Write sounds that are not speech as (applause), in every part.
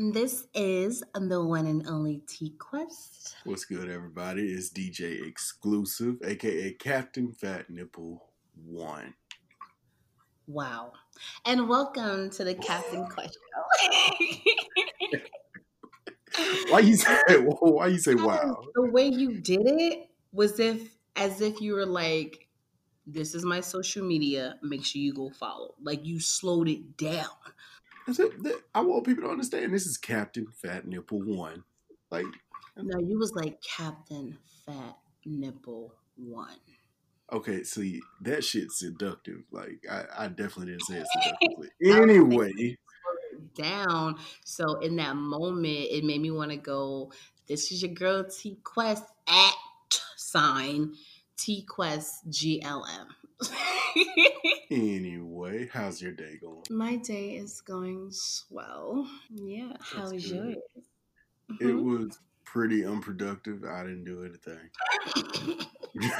This is the one and only T Quest. What's good, everybody? It's DJ Exclusive, aka Captain Fat Nipple One. Wow. And welcome to the Captain Quest Show. (laughs) why you say why you say wow? The way you did it was if as if you were like, this is my social media, make sure you go follow. Like you slowed it down. I want people to understand this is Captain Fat Nipple One. Like no, you was like Captain Fat Nipple One. Okay, see that shit's seductive. Like I, I definitely didn't say it (laughs) seductively. anyway, down. So in that moment, it made me want to go. This is your girl T Quest at sign T Quest GLM. (laughs) anyway, how's your day going? My day is going swell. Yeah. How was yours? It mm-hmm. was pretty unproductive. I didn't do anything. (laughs)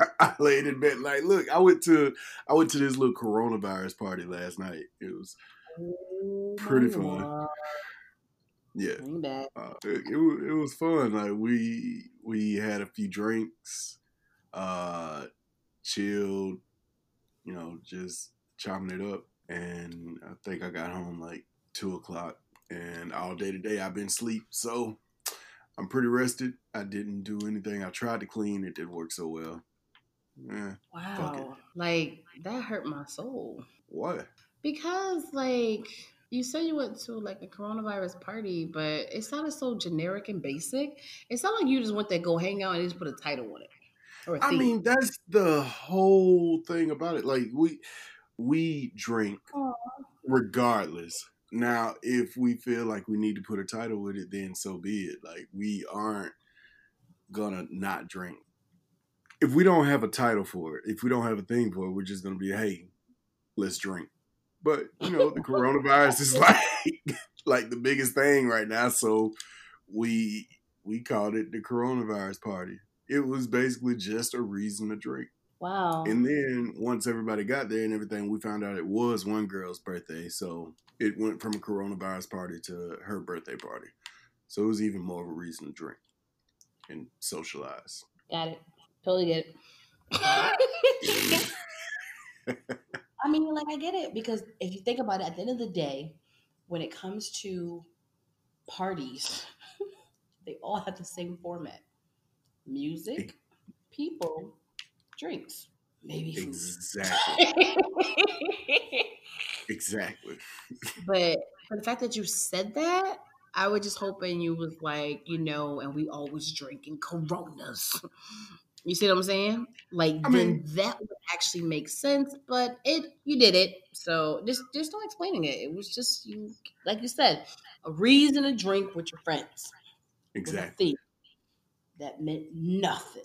(laughs) I laid in bed like, look, I went to I went to this little coronavirus party last night. It was oh pretty fun. Yeah, uh, it, it, it was fun. Like we we had a few drinks, uh, chilled, you know, just chopping it up. And I think I got home like two o'clock. And all day today I've been asleep. So I'm pretty rested. I didn't do anything. I tried to clean. It didn't work so well. Yeah, wow. Like that hurt my soul. What? Because like you said you went to like a coronavirus party, but it sounded so generic and basic. It sounded like you just went there, go hang out, and just put a title on it. I mean, that's the whole thing about it. Like we we drink Aww. regardless. Now, if we feel like we need to put a title with it, then so be it. Like we aren't gonna not drink. If we don't have a title for it, if we don't have a thing for it, we're just gonna be, hey, let's drink. But you know, the coronavirus is (laughs) like like the biggest thing right now. So we we called it the coronavirus party it was basically just a reason to drink. Wow. And then once everybody got there and everything, we found out it was one girl's birthday. So it went from a coronavirus party to her birthday party. So it was even more of a reason to drink and socialize. Got it. Totally get it. (laughs) I mean, like, I get it because if you think about it, at the end of the day, when it comes to parties, (laughs) they all have the same format music, people, drinks, maybe. Exactly. (laughs) exactly. but for the fact that you said that, I was just hoping you was like, you know, and we always drinking Coronas. You see what I'm saying? Like I then mean, that would actually make sense, but it you did it. So just just no explaining it. It was just you like you said, a reason to drink with your friends. Exactly that meant nothing.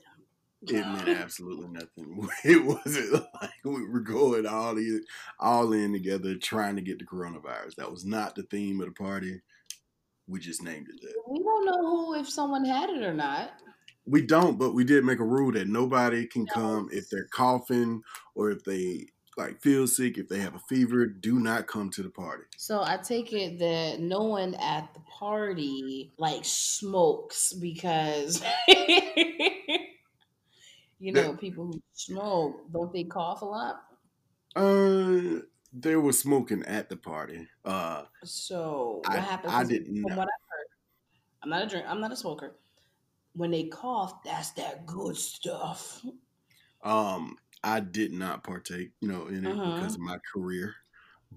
It meant absolutely nothing. (laughs) It wasn't like we were going all in, all in together trying to get the coronavirus. That was not the theme of the party. We just named it that. We don't know who if someone had it or not. We don't, but we did make a rule that nobody can no. come if they're coughing or if they like feel sick, if they have a fever, do not come to the party. So I take it that no one at the party like smokes because (laughs) you know that, people who smoke don't they cough a lot? Uh, There was smoking at the party. Uh, so what I, happened? I didn't. From know. what I heard, I'm not a drink. I'm not a smoker. When they cough, that's that good stuff. Um, I did not partake, you know, in it uh-huh. because of my career,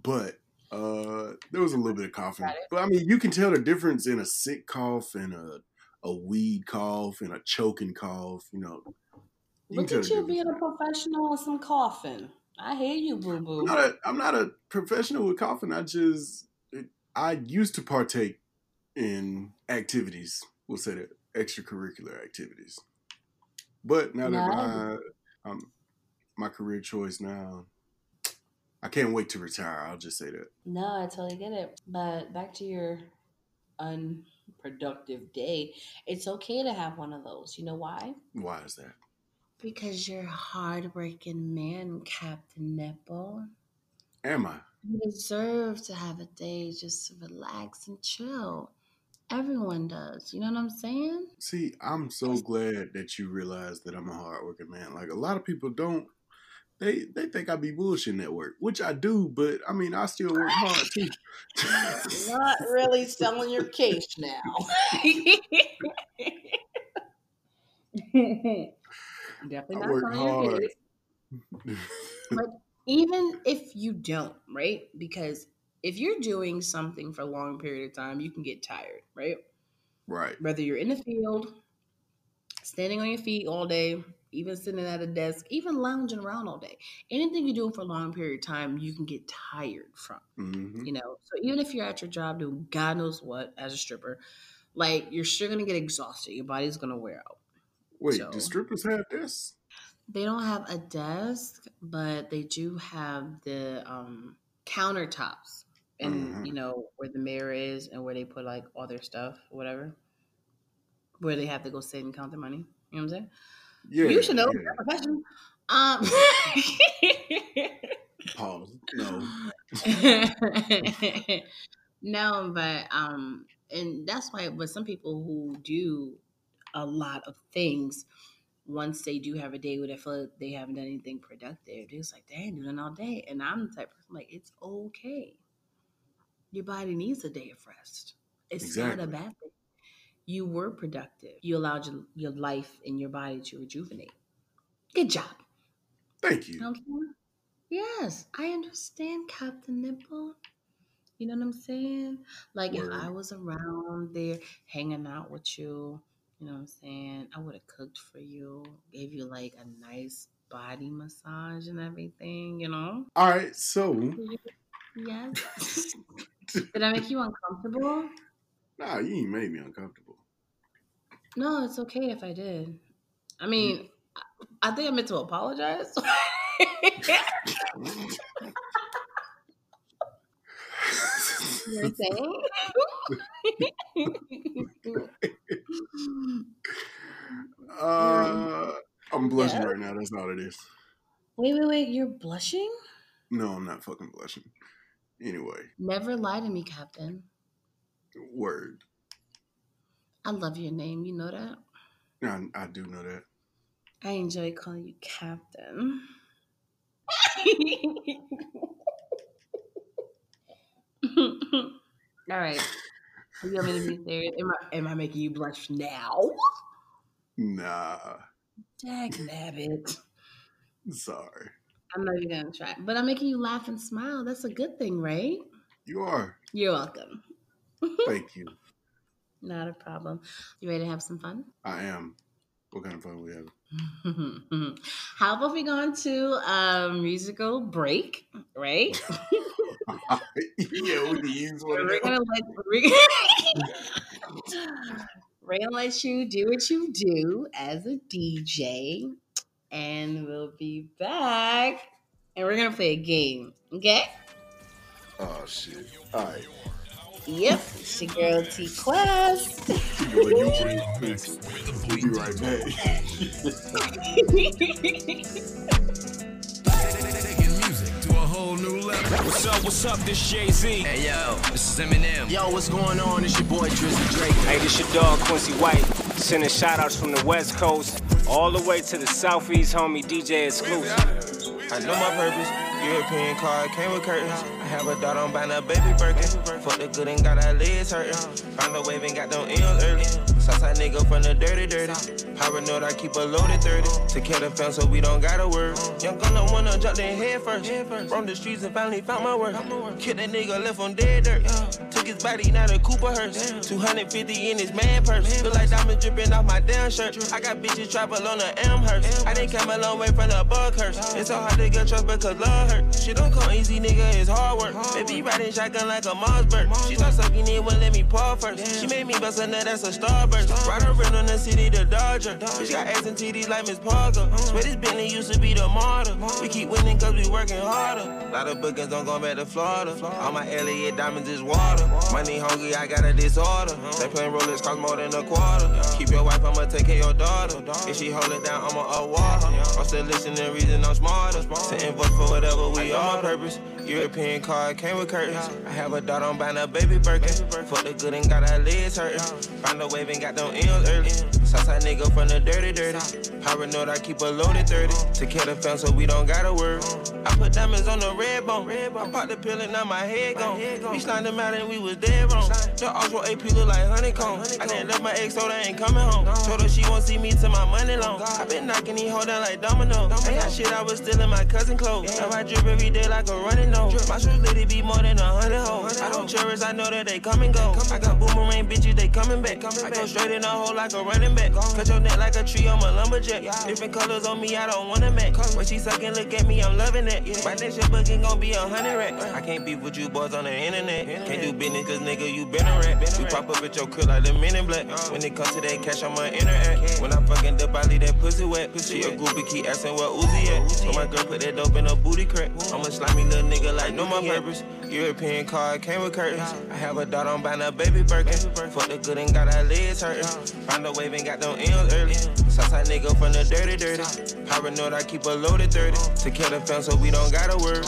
but uh, there was a little bit of coughing. But I mean, you can tell the difference in a sick cough and a a weed cough and a choking cough. You know. You Look at you being a professional with some coughing. I hear you, boo boo. I'm not a, I'm not a professional with coughing. I just it, I used to partake in activities. We'll say that extracurricular activities. But now that my um, my career choice now, I can't wait to retire. I'll just say that. No, I totally get it. But back to your unproductive day, it's okay to have one of those. You know why? Why is that? Because you're a hardworking man, Captain Nipple. Am I? You deserve to have a day just to relax and chill. Everyone does. You know what I'm saying? See, I'm so glad that you realize that I'm a hardworking man. Like a lot of people don't they they think I be bullshitting at work, which I do, but I mean I still work hard too. Not really selling your case now. Definitely not selling your case. but even if you don't, right? Because if you're doing something for a long period of time, you can get tired, right? Right. Whether you're in the field, standing on your feet all day, even sitting at a desk, even lounging around all day. Anything you do for a long period of time, you can get tired from. Mm-hmm. You know, so even if you're at your job doing God knows what as a stripper, like you're sure gonna get exhausted. Your body's gonna wear out. Wait, so, do strippers have this? They don't have a desk, but they do have the um, countertops and mm-hmm. you know where the mirror is and where they put like all their stuff, whatever. Where they have to go sit and count their money. You know what I'm saying? Yeah, you should know yeah. Um, (laughs) Pause. No. (laughs) no, but um, and that's why. But some people who do a lot of things, once they do have a day where they feel like they haven't done anything productive, they're just like, they ain't doing all day. And I'm the type of person like, it's okay. Your body needs a day of rest. It's exactly. not a bad thing you were productive. You allowed your, your life and your body to rejuvenate. Good job. Thank you. Okay. Yes, I understand, Captain Nipple. You know what I'm saying? Like Word. if I was around there hanging out with you, you know what I'm saying? I would have cooked for you, gave you like a nice body massage and everything, you know? All right, so. (laughs) Yes. (laughs) Did I make you uncomfortable? Nah, you ain't made me uncomfortable. No, it's okay if I did. I mean, I think I meant to apologize. You're saying? (laughs) uh, I'm blushing yeah. right now. That's all it is. Wait, wait, wait. You're blushing? No, I'm not fucking blushing. Anyway. Never lie to me, Captain. Word. I love your name. You know that? Yeah, I, I do know that. I enjoy calling you Captain. (laughs) All right. You want me to be serious? Am I, am I making you blush now? Nah. Dag nabbit. Sorry. I'm not even gonna try. But I'm making you laugh and smile. That's a good thing, right? You are. You're welcome. (laughs) Thank you. Not a problem. You ready to have some fun? I am. What kind of fun we have? (laughs) How about we go into a um, musical break, right? (laughs) yeah, we can use one. We're gonna let (laughs) we're gonna let you do what you do as a DJ, and we'll be back, and we're gonna play a game. Okay? Oh shit! All right. Yep, it's your girl T Quest. we'll be right back. What's up, what's up, this Jay-Z. Hey, yo, this is Eminem. Yo, what's going on? It's your boy Drizzy Drake. Hey, this your dog Quincy White. Sending shout outs from the West Coast all the way to the Southeast, homie DJ Exclusive. I know my purpose European car came with curtains. I have a daughter, I'm buying a baby Birkin. Fuck the good and got our legs hurting. Found a wave and got them M's early. Southside nigga from the dirty, dirty. Paranoid, I keep a loaded 30. To kill the fence so we don't gotta worry. Young gunner wanna jump in head first. From the streets and finally found my work. Killed that nigga, left on dead dirt. Took his body, now the Cooper hearse. 250 in his man purse. Feel like diamonds dripping off my damn shirt. I got bitches travel on the Amherst. I didn't come a long way from the bug curse. It's so hard to get trust because love hurt. She don't come easy, nigga, it's hard work. Baby riding shotgun like a Mossberg. She start sucking it, won't let me paw first. She made me bust a nut, that's a starburst. Ride around on the city, the Dodger. Bitch got ass and titties like Miss Parker. Swear this Bentley used to be the martyr. We keep winning cause we working harder. Lot of bookings don't go back to Florida. All my Elliott diamonds is water. Money hungry, I got a disorder. They playing Rolex cost more than a quarter. Keep your wife, I'ma take care of your daughter. If she hold it down, I'ma award her. I'm still listening, reason I'm smarter. Sitting vote for whatever we are. purpose. European car came with curtains. I have a daughter, I'm buying a baby Birkin. Fuck the good and got our legs hurting. Found a wave and got them M's early. Southside nigga from the dirty, dirty. Paranoid, I keep a loaded 30. To kill the fence so we don't gotta worry. I put diamonds on the red bone. I popped the pill and now my head gone. We signed them out and we was dead wrong. The Oswald AP look like honeycomb. I didn't left my ex so they ain't coming home. Told her she won't see me till my money long. I been knocking these hoes down like domino. Ain't got shit, I was stealing my cousin clothes. Now I drip every day like a running nose. My shoes it be more than a hundred hoes. I don't cherish, I know that they come and go. I got boomerang bitches, they coming back. I go straight in a hole like a running back. Cut your neck like a tree, I'm a lumberjack. Different colors on me, I don't wanna match. When she suckin', look at me, I'm loving it. My next shit booking gon' be a hundred rack. I can't beef with you boys on the internet. Can't do business cause nigga, you been a rat. We pop up at your crib like the men in black. When it comes to that cash, I'ma interact. When I fucking I leave that pussy wet. She a groupie, keep asking what Uzi at. So my girl put that dope in a booty crack. I'm a slimy little nigga like know my purpose. European car came with curtains. I have a daughter, I'm buying a baby Birkin. Fuck the good and got our legs hurting. Found a wave and got them M's early. Southside nigga from the dirty, dirty. Paranoid, I keep a loaded 30. To kill the fence so we don't gotta worry.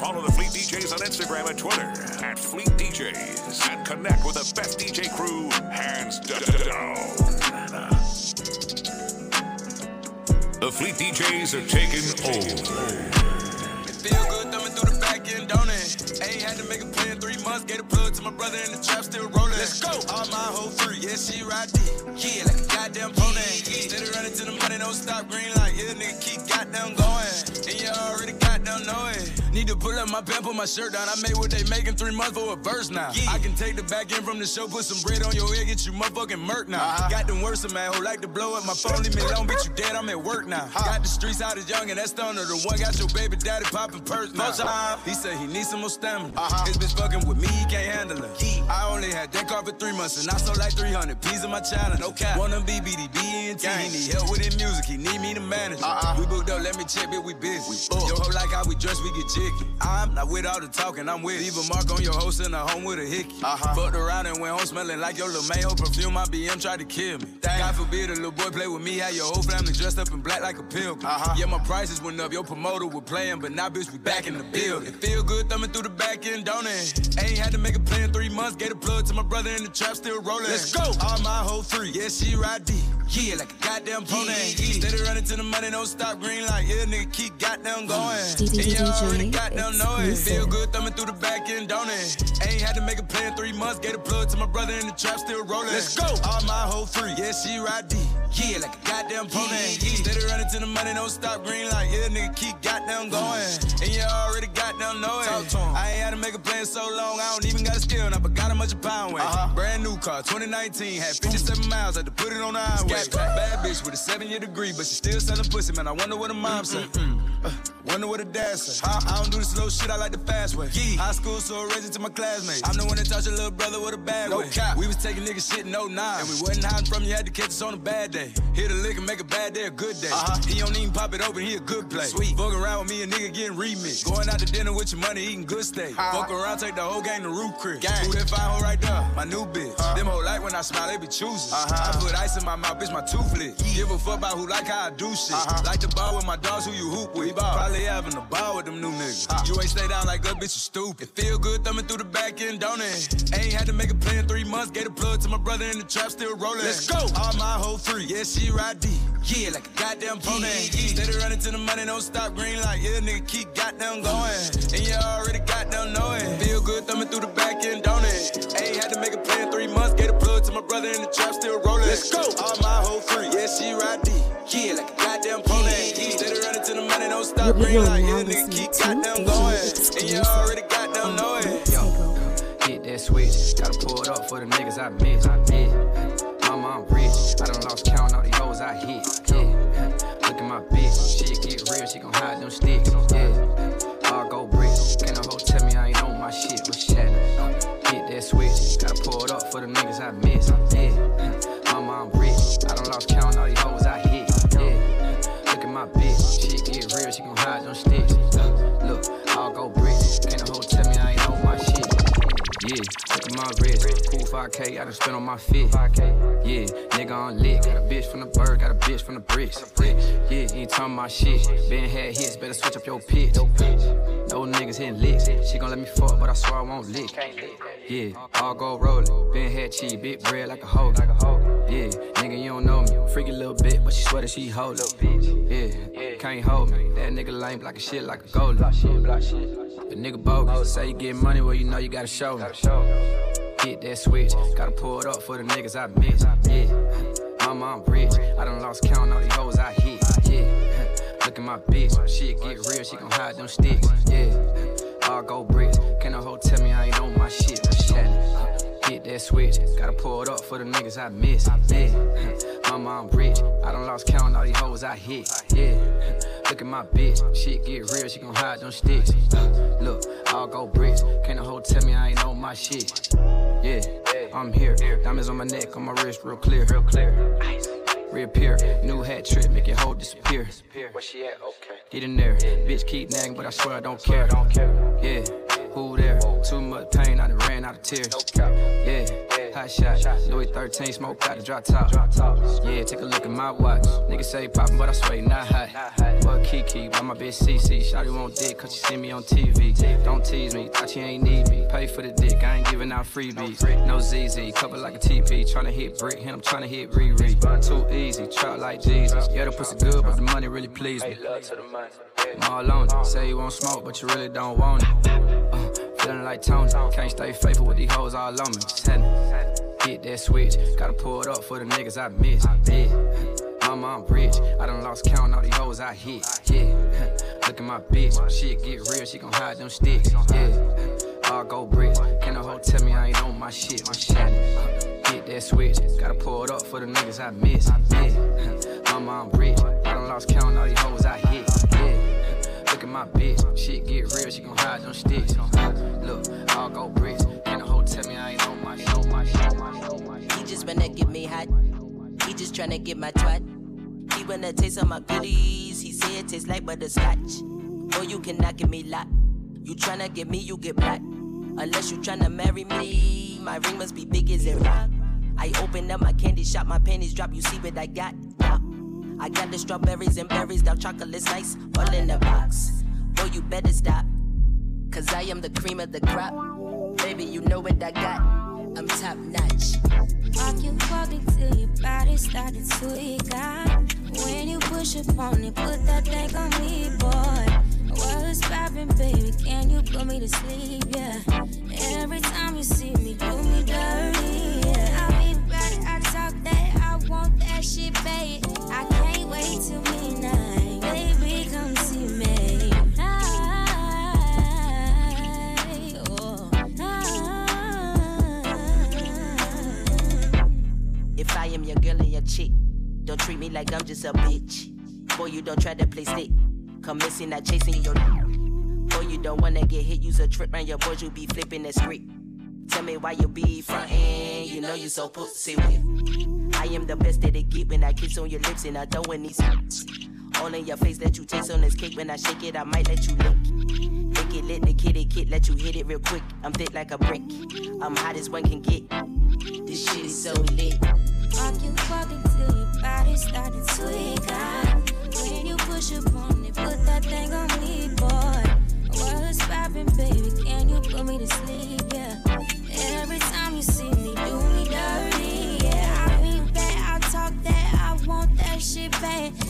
Follow the Fleet DJs on Instagram and Twitter at Fleet DJs and connect with the best DJ crew hands down. The Fleet DJs are taking over. It feel good thumbing through the back end, don't it? Ain't had to make a play in three months. Gave a plug to my brother in the trap, still rolling. Let's go. All my whole free, yeah, she ride deep. Yeah, like a goddamn pony. Steady running to the money, don't stop. Green light, yeah, nigga, keep goddamn going. And you already goddamn know it. Need to pull up my pants, put my shirt down. I made what they making three months for a verse now. Yeah. I can take the back end from the show, put some bread on your head, get you motherfucking murk now. Uh-huh. Got them worse, man, who like to blow up my phone, leave me alone, bitch, you dead, I'm at work now. Uh-huh. Got the streets out as young, and that stoner, the one got your baby daddy popping purse now. Uh-huh. He said he needs some more stamina. Uh-huh. His bitch fucking with me, he can't handle it. Yeah. I only had that car for three months, and I sold like 300 pieces of my challenge. No cap. Wanna be and He need help with his music, he need me to manage. Uh-uh. We booked up, let me check, bitch, we busy. We Yo, hoe like how we dress, we get jiggy. I'm not with all the talking, I'm with. Leave a mark on your host in a home with a hickey. Uh-huh. Fucked around and went home smelling like your little mayo perfume. My BM tried to kill me. Damn. God forbid a little boy play with me. Had your whole family dressed up in black like a pilgrim. Uh-huh. Yeah, my prices went up. Your promoter was playing, but now bitch we back in the building. It feel good thumbing through the back end, don't it? Ain't had to make a play in three months. Gave a plug to my brother in the trap, still rolling. Let's go. All my whole free. Yeah, she ride deep. Yeah, like a goddamn pony. Yeah. Steady running to the money, don't stop. Green light, yeah, nigga, keep goddamn going. And you already goddamn. Feel good thumbing through the back end, don't it? Ain't had to make a play in three months. Gave a plug to my brother in the trap, still rolling. Let's go. All my whole free. Yeah, she ride deep. Yeah, like a goddamn pony. Yeah. Steady running to the money, don't stop. Green light, yeah, nigga, keep goddamn going. And you already goddamn know it. Talk to him. I ain't had to make a plan so long, I don't even got a skill, and I forgot how much a pound weight. Uh-huh. Brand new car, 2019, had 57 miles, had to put it on the highway. Bad bitch with a seven year degree, but she still selling pussy, man. I wonder what her mom said. Uh, wonder what a said. I, I don't do the slow shit, I like the fast way. Yeah. High school, so raising to my classmates. I'm the one that taught your little brother with a bad no way. Cap. We was taking niggas shit in 09. And we wasn't hiding from you, had to catch us on a bad day. Hit a lick and make a bad day a good day. Uh-huh. He don't even pop it open, he a good play. Sweet. Fuck around with me, a nigga getting remixed. Going out to dinner with your money, eating good steak. Uh-huh. Fuck around, take the whole gang to Root Creek. Gang. Who that fine hoe right there? My new bitch. Uh-huh. Them hoe like when I smile, they be choosing. Uh-huh. I put ice in my mouth, bitch, my tooth lit. Yeah. Give a fuck about who like how I do shit. Uh-huh. Like the ball with my dogs who you hoop with. Probably having a ball with them new niggas. Uh-huh. You ain't stay down like a bitch, you stupid. It feel good thumbing through the back end, don't it? Ain't had to make a plan three months. Gave a plug to my brother in the trap, still rolling. Let's go. All my whole free. Yeah, she ride D. Yeah, like a goddamn pony. Yeah. Steady running to the money, don't stop. Green light. Yeah, nigga keep goddamn going. And you already goddamn know it. Feel good thumbing through the back end, don't it? Ain't had to make a plan three months. Gave a plug to my brother in the trap, still rolling. Let's go. All my whole free. Yeah, she ride D. Yeah, like a goddamn don't stop. Green light. Yeah, nigga keep goddamn going. And you already goddamn know it. Yo, hit that switch. Gotta pull it up for the niggas I miss. Yeah. Mama, I'm rich. I done lost count all the hoes I hit. Yeah. Look at my bitch. Shit get real. She gon' hide them sticks. Yeah. All go bricks. Can't no hoe tell me I ain't on my shit. What's shattered? Hit that switch. Gotta pull it up for the niggas I miss. Yeah. Yeah, my wrist. Cool 5K, I done spent on my fit. Yeah, nigga on lick. Got a bitch from the bird, got a bitch from the bricks. Yeah, ain't talking my shit. Been had hits, better switch up your pitch. No niggas hitting licks. She gon' let me fuck, but I swear I won't lick. Yeah, all go rollin'. Been had cheese, big bread like a hoe. Yeah, nigga, you don't know me. Freaky little bit, but she swear that she hold it. Yeah, can't hold me. That nigga lame like a shit like a goalie. The nigga bogus. Say you get money, well, you know you gotta show me. Hit that switch. Gotta pull it up for the niggas I miss. Yeah. Mama, I'm rich. I done lost count all these hoes I hit. Yeah. (laughs) Look at my bitch. Shit get real, she gon' hide them sticks. Yeah. All go bricks. Can no hoe tell me I ain't on my shit? Shattered. Hit that switch. Gotta pull it up for the niggas I miss. Yeah. (laughs) I'm rich. I done lost count all these hoes I hit. Yeah. Look at my bitch. Shit get real, she gon' hide them sticks. (sighs) Look, all go bricks. Can't no hoe tell me I ain't know my shit. Yeah, I'm here. Diamonds on my neck, on my wrist, real clear. Real clear. Reappear. New hat trick, make your hoe disappear. Where she at? Okay. Get in there. Bitch keep nagging, but I swear I don't care. Yeah, who there? Too much pain, I done ran out of tears. Yeah, hot shot. Louis 13, smoke out the drop top. Yeah, take a look at my watch. Niggas say poppin', but I swear not hot. Fuck Kiki, buy my bitch CC. Shawty want dick, cause she see me on TV. Don't tease me, thought you ain't need me. Pay for the dick, I ain't giving out freebies. No ZZ, cover like a TP. Tryna hit brick, hit, I'm tryna hit Riri. Too easy, trap like Jesus. Yeah, the pussy good, but the money really please me. I'm all on it. Say you won't smoke, but you really don't want it. Uh, feeling like Tony. Can't stay faithful with these hoes all on me. Send it. Hit that switch. Gotta pull it up for the niggas I miss. Yeah. Mama, I'm rich. I done lost count all these hoes I hit. Yeah. (laughs) Look at my bitch. Shit get real, she gon' hide them sticks. Yeah. All go bricks. Can no hoe tell me I ain't on my shit? My shit. Hit that switch. Gotta pull it up for the niggas I miss. Yeah. (laughs) Mama, I'm rich. I done lost count all these hoes I hit. Look at my bitch. Shit get real, she gon' hide them sticks. Uh-huh. Look, all go bricks. Can the hoe tell me I ain't on my show, My shit, my shit, my shit. He just wanna get me hot. He just tryna get my twat. He wanna taste of my goodies. He say it tastes like butterscotch. Oh, you cannot give me lot. You tryna get me, you get black. Unless you tryna marry me, my ring must be big as a rock. I open up my candy shop, my panties drop. You see what I got? I got the strawberries and berries, dark chocolate's nice, all in the box. Boy, you better stop. Cause I am the cream of the crop. Baby, you know what I got. I'm top notch. Walk you walking till your body started to eat When you push up on it, put that thing on me, boy. What's poppin', baby? Can you put me to sleep? Yeah. Every time you see me, do me dirty. Yeah. I be right, I talk that, I want that shit, babe. Don't treat me like I'm just a bitch. Boy, you don't try to play stick. Come missing, not chasing your. Boy, you don't wanna get hit, use a trip round your boys, you be flipping the script. Tell me why you be frontin', you know you so pussy whip. I am the best that it get when I kiss on your lips and I throwin' these All in your face, let you taste on this cake. When I shake it, I might let you lick. Lick it, lit the kitty kid, let you hit it real quick. I'm thick like a brick. I'm hot as one can get. This shit is so lit. Walk you walking till your body started to eat When you push up on it, put that thing on me, boy. What's poppin', baby? Can you put me to sleep? Yeah. Every must shit bad.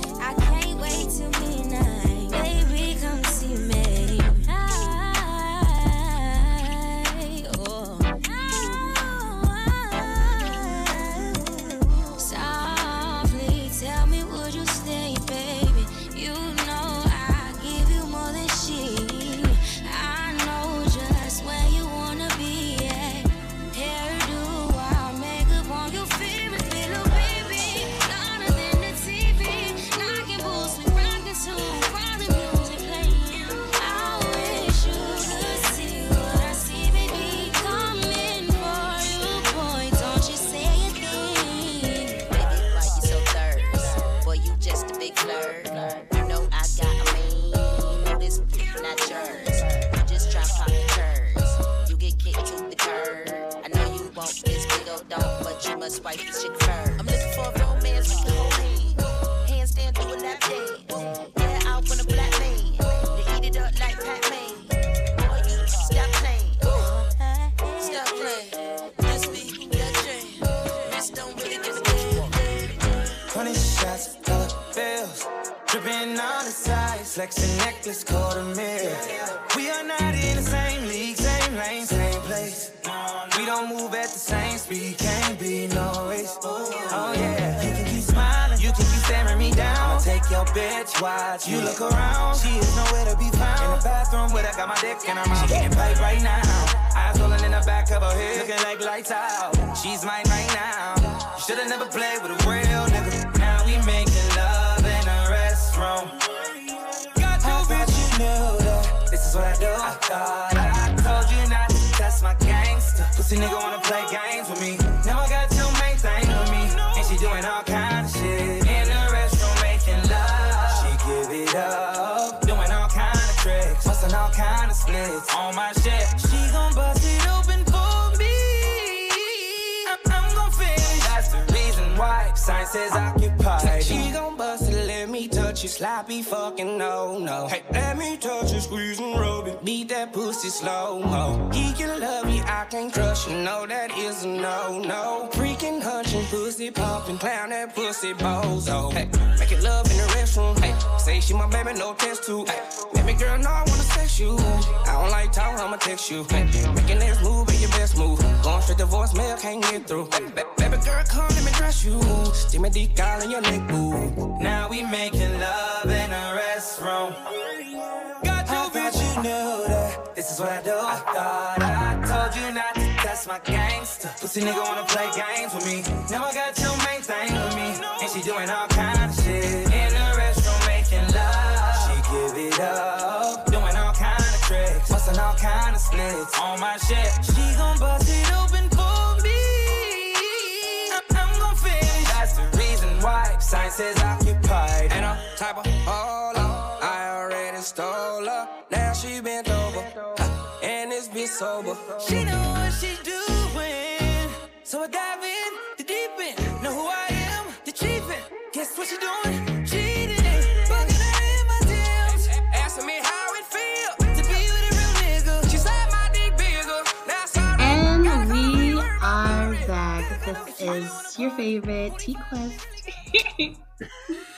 Says occupied. You, sloppy fucking no no. Hey, let me touch you, squeeze and rub it, beat that pussy slow mo. He can love me, I can't trust you, no that is a no no. Freaking hunching, pussy pumping, clown that pussy bozo. Hey, make it love in the restroom. Hey, say she my baby, no test tube. Hey, me girl know I wanna sex you. I don't like talk, I'ma text you. Hey, making this move be your best move. Going straight to voicemail, can't get through. Hey, baby girl, come let me dress you. Stick me deep down in your neck, boo. Now we making love in a restroom. Got you, bitch, you knew that. This is what I do. I thought I told you not to test my gangster. Pussy nigga wanna play games with me. Now I got two main things with me, and she doing all kind of shit in the restroom making love. She give it up, doing all kind of tricks, busting all kind of splits on my shit. She gon' bust it open for me. I'm, I'm gon' finish. That's the reason why sign says is your favorite T Quest. (laughs)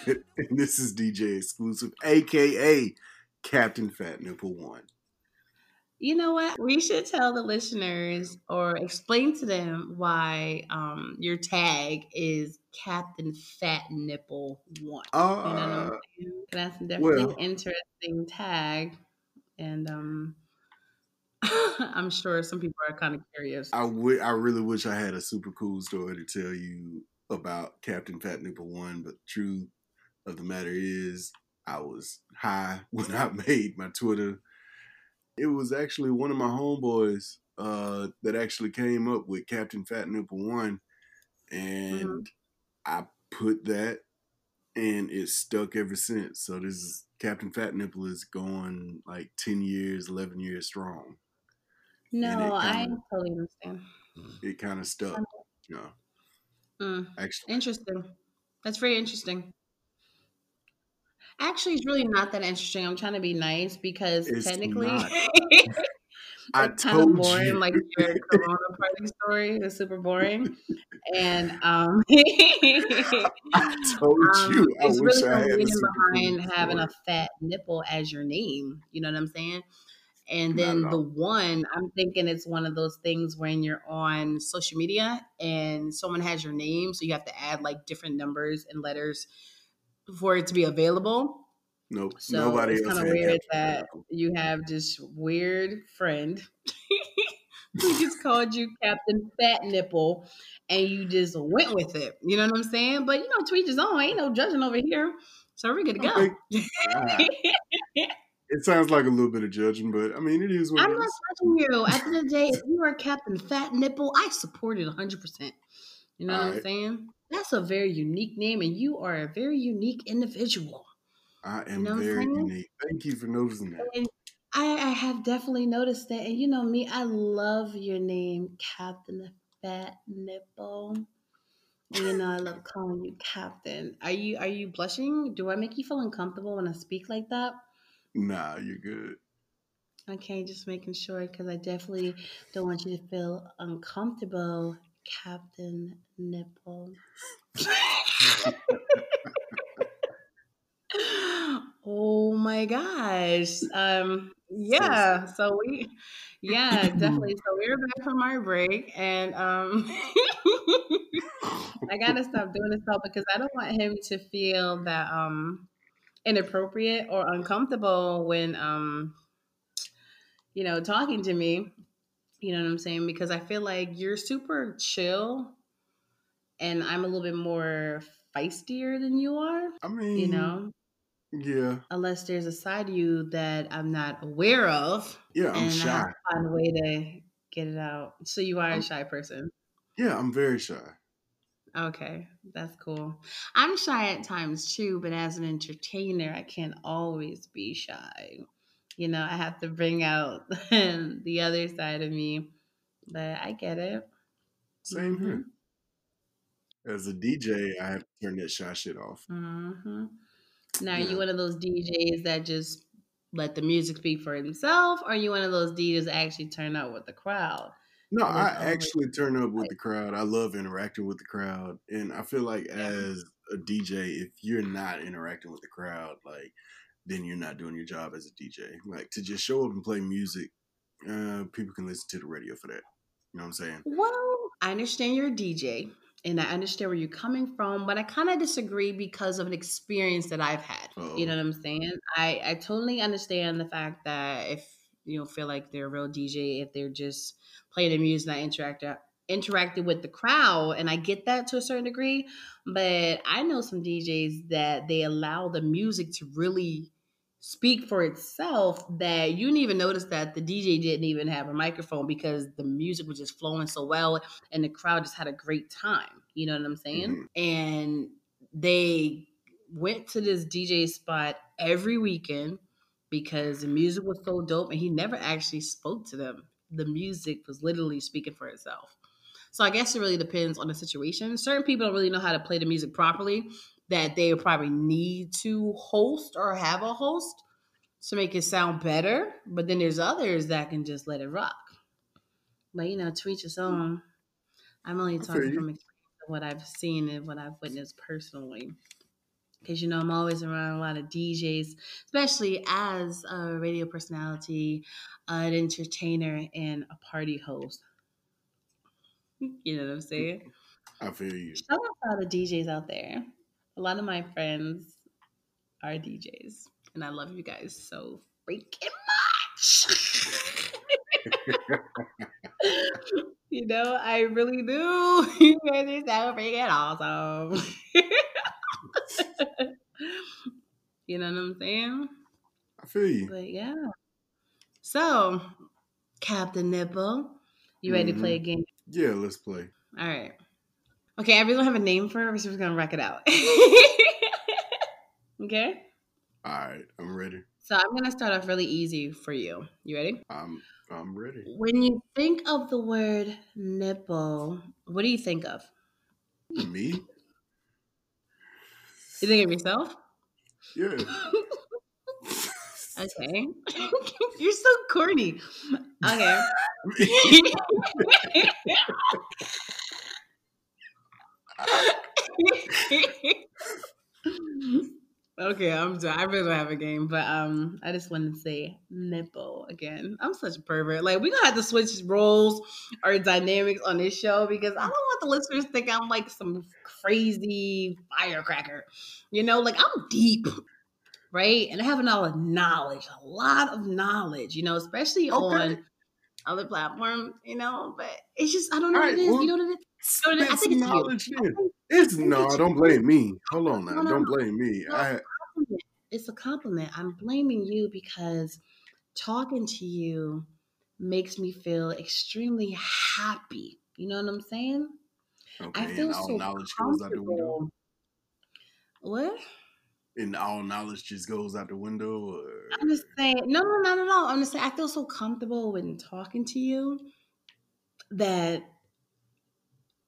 and this is DJ exclusive, aka Captain Fat Nipple One. You know what? We should tell the listeners or explain to them why um, your tag is Captain Fat Nipple One. you know what I'm Uh, saying? That's definitely well- an interesting tag, and um, (laughs) I'm sure some people are kind of curious. I wi- I really wish I had a super cool story to tell you about Captain Fat Nipple One, but the truth of the matter is, I was high (laughs) when I made my Twitter. It was actually one of my homeboys uh, that actually came up with Captain Fat Nipple One, and I put that, and it stuck ever since. So this is Captain Fat Nipple is going like ten years, eleven years strong. No, I kinda- totally understand. It kind of stuck, you know. Mm, Actually, interesting. That's very interesting. Actually, it's really not that interesting. I'm trying to be nice because It's technically, (laughs) I kind of told boring. you. Like (laughs) your Corona party story is super boring, and um, (laughs) I told um, you. I it's wish really I had reason behind having a fat nipple as your name. You know what I'm saying? And then the one, I'm thinking it's one of those things when you're on social media and someone has your name, so you have to add like different numbers and letters for it to be available. Nope. So Nobody it's kind of weird Fat that you have this weird friend (laughs) who just called you Captain Fat Nipple and you just went with it. You know what I'm saying? But you know, to each his own. Ain't no judging over here. So we're good to go. (laughs) It sounds like a little bit of judging, but I mean, it is what I'm not judging you. At the end of the day, if you are Captain Fat Nipple, I support it 100%. You know what I'm saying? That's a very unique name, and you are a very unique individual. I am know very unique. Thank you for noticing that. And I, I have definitely noticed that. And you know me, I love your name, Captain Fat Nipple. You know, I love calling you captain. Are you are you blushing? Do I make you feel uncomfortable when I speak like that? Nah, you're good. Okay, just making sure because I definitely don't want you to feel uncomfortable, Captain Nipple. oh my gosh. Um yeah, so we yeah, definitely. So we are back from our break and um (laughs) I gotta stop doing this stuff because I don't want him to feel that um inappropriate or uncomfortable when um you know talking to me. You know what I'm saying? Because I feel like you're super chill and I'm a little bit more feistier than you are. I mean, you know, yeah. Unless there's a side of you that I'm not aware of. Yeah, I'm shy. I find a way to get it out. So you are I'm- a shy person. Yeah, I'm very shy. Okay, that's cool. I'm shy at times too, but as an entertainer, I can't always be shy. You know, I have to bring out (laughs) the other side of me, but I get it. Same Mm-hmm. here. As a DJ, I have to turn that shy shit off. hmm Now, are you one of those DJs that just let the music speak for itself, or are you one of those DJs that actually turn up with the crowd? No, I actually turn up with the crowd. I love interacting with the crowd. And I feel like as a DJ, if you're not interacting with the crowd, like then you're not doing your job as a DJ. Like to just show up and play music, uh, people can listen to the radio for that. You know what I'm saying? Well, I understand you're a DJ and I understand where you're coming from, but I kind of disagree because of an experience that I've had. You know what I'm saying? I, I totally understand the fact that if you don't feel like they're a real DJ, if they're just playing the music, not interact uh, interacting with the crowd, and I get that to a certain degree. But I know some DJs that they allow the music to really speak for itself that you didn't even notice that the DJ didn't even have a microphone because the music was just flowing so well and the crowd just had a great time. You know what I'm saying? Mm-hmm. And they went to this DJ spot every weekend because the music was so dope and he never actually spoke to them. The music was literally speaking for itself. So I guess it really depends on the situation. Certain people don't really know how to play the music properly that they probably need to host or have a host to make it sound better. But then there's others that can just let it rock. But you know, to each his own. I'm only talking from experience of what I've seen and what I've witnessed personally. Because you know, I'm always around a lot of DJs, especially as a radio personality, an entertainer, and a party host. (laughs) You know what I'm saying? I feel you. Shout out to all the DJs out there. A lot of my friends are DJs, and I love you guys so freaking much. (laughs) (laughs) you know, I really do. You guys are so freaking awesome. (laughs) you know what I'm saying? I feel you. But yeah. So, Captain Nipple, you ready to play a Mhm. game? Yeah, let's play. All right. Okay, I really don't have a name for it. We're just gonna wreck it out. (laughs) okay. All right, I'm ready. So I'm gonna start off really easy for you. You ready? I'm I'm ready. When you think of the word nipple, what do you think of? Me? You think of yourself? Yeah. (laughs) (laughs) Okay. (laughs) You're so corny. Okay. Okay, I'm done. I really don't have a game, but um, I just wanted to say nipple again. I'm such a pervert. Like we're gonna have to switch roles or dynamics on this show because I don't want the listeners to think I'm like some crazy firecracker. You know, like I'm deep, right? And I have a lot of knowledge, a lot of knowledge. You know, especially on other platforms. You know, but it's just I don't know All what right, it is. well, you know what it is? You know what it is? I think it's you. It's no, don't blame me. Hold on now. No, no, Don't blame me. No, I compliment. It's a compliment. I'm blaming you because talking to you makes me feel extremely happy. You know what I'm saying? okay, I feel all so knowledge goes out the window. comfortable. What? And all knowledge just goes out the window. Or... I'm just saying, no, no, no, no, no. I'm just saying, I feel so comfortable when talking to you that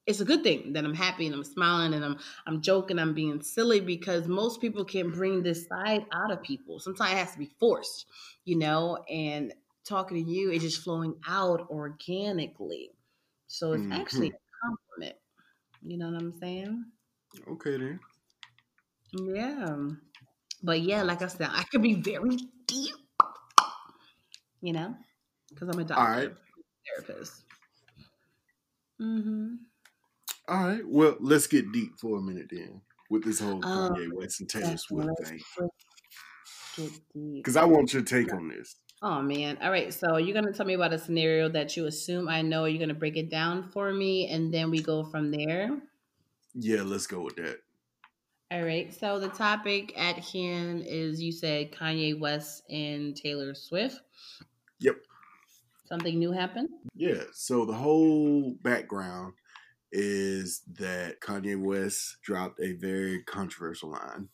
it's a good thing that I'm happy and I'm smiling and I'm I'm joking, I'm being silly because most people can't bring this side out of people. Sometimes it has to be forced, you know, and talking to you is just flowing out organically. So it's mm-hmm. actually a compliment. You know what I'm saying? Okay then. Yeah. But yeah, like I said, I could be very deep. You know? Because I'm a doctor. All right. Therapist. Mm-hmm. All right. Well, let's get deep for a minute then with this whole um, Kanye West and Taylor Swift thing. Because I want your take on this. Oh man. All right. So you're gonna tell me about a scenario that you assume I know. You're gonna break it down for me, and then we go from there. Yeah, let's go with that. All right. So the topic at hand is you said Kanye West and Taylor Swift. Yep. Something new happened? Yeah. So the whole background is that Kanye West dropped a very controversial line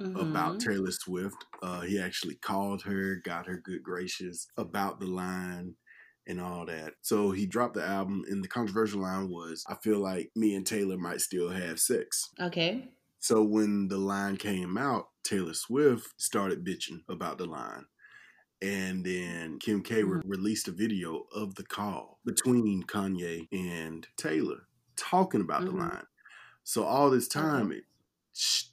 mm-hmm. about Taylor Swift. Uh, he actually called her, got her good gracious about the line and all that. So he dropped the album, and the controversial line was, I feel like me and Taylor might still have sex. Okay. So when the line came out, Taylor Swift started bitching about the line. And then Kim K mm-hmm. released a video of the call between Kanye and Taylor talking about mm-hmm. the line. So all this time, it,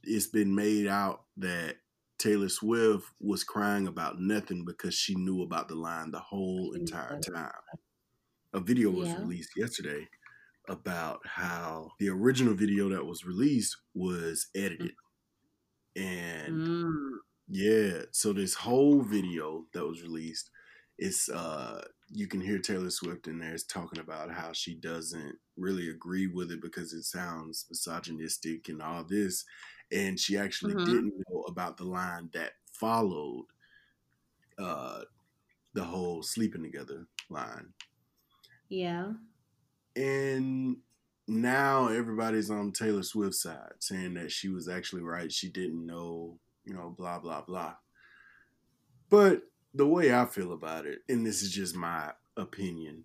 it's been made out that Taylor Swift was crying about nothing because she knew about the line the whole entire time. A video was yeah. released yesterday about how the original video that was released was edited. And mm. Yeah, so this whole video that was released, it's uh you can hear Taylor Swift in there is talking about how she doesn't really agree with it because it sounds misogynistic and all this. And she actually mm-hmm. didn't know about the line that followed uh, the whole sleeping together line. Yeah. And now everybody's on Taylor Swift's side saying that she was actually right. She didn't know, you know, blah, blah, blah. But the way I feel about it, and this is just my opinion,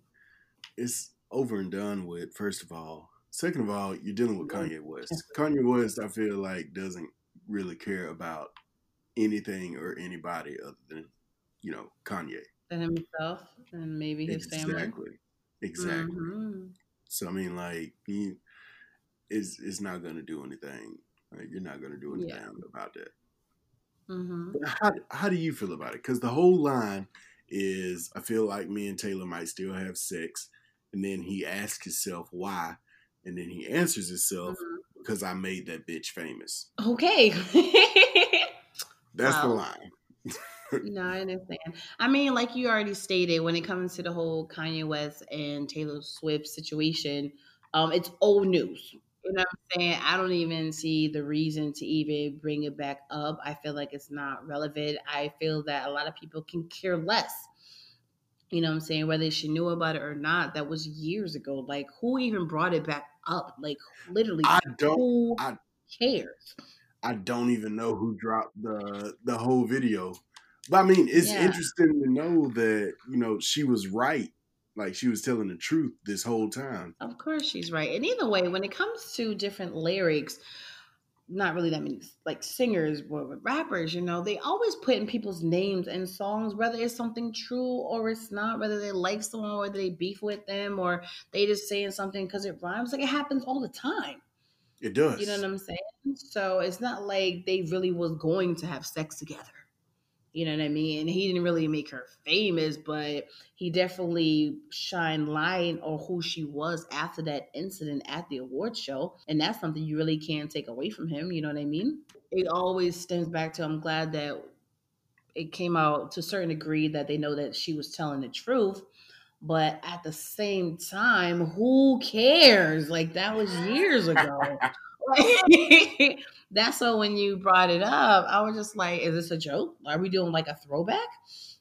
it's over and done with, first of all. Second of all, you're dealing with Kanye West. Kanye West, I feel like, doesn't really care about anything or anybody other than, you know, Kanye. And himself and maybe his exactly. family. Exactly. Exactly. Mm-hmm. So I mean like he is is not gonna do anything. Like, you're not gonna do anything yeah. about that. Mm-hmm. How how do you feel about it? Because the whole line is, I feel like me and Taylor might still have sex, and then he asks himself why, and then he answers himself mm-hmm. because I made that bitch famous. Okay, (laughs) that's wow. the line. (laughs) no, I understand. I mean, like you already stated, when it comes to the whole Kanye West and Taylor Swift situation, um, it's old news. You know what I'm saying? I don't even see the reason to even bring it back up. I feel like it's not relevant. I feel that a lot of people can care less. You know what I'm saying? Whether she knew about it or not, that was years ago. Like, who even brought it back up? Like, literally, I don't. I, cares? I don't even know who dropped the the whole video. But I mean, it's yeah. interesting to know that you know she was right like she was telling the truth this whole time. Of course she's right. And either way, when it comes to different lyrics, not really that many like singers but rappers, you know, they always put in people's names in songs, whether it's something true or it's not, whether they like someone, whether they beef with them, or they just saying something because it rhymes. Like it happens all the time. It does. You know what I'm saying? So it's not like they really was going to have sex together. You know what I mean? And he didn't really make her famous, but he definitely shined light on who she was after that incident at the award show. And that's something you really can't take away from him. You know what I mean? It always stems back to I'm glad that it came out to a certain degree that they know that she was telling the truth. But at the same time, who cares? Like that was years ago. (laughs) (laughs) that's so when you brought it up, I was just like, is this a joke? Are we doing like a throwback?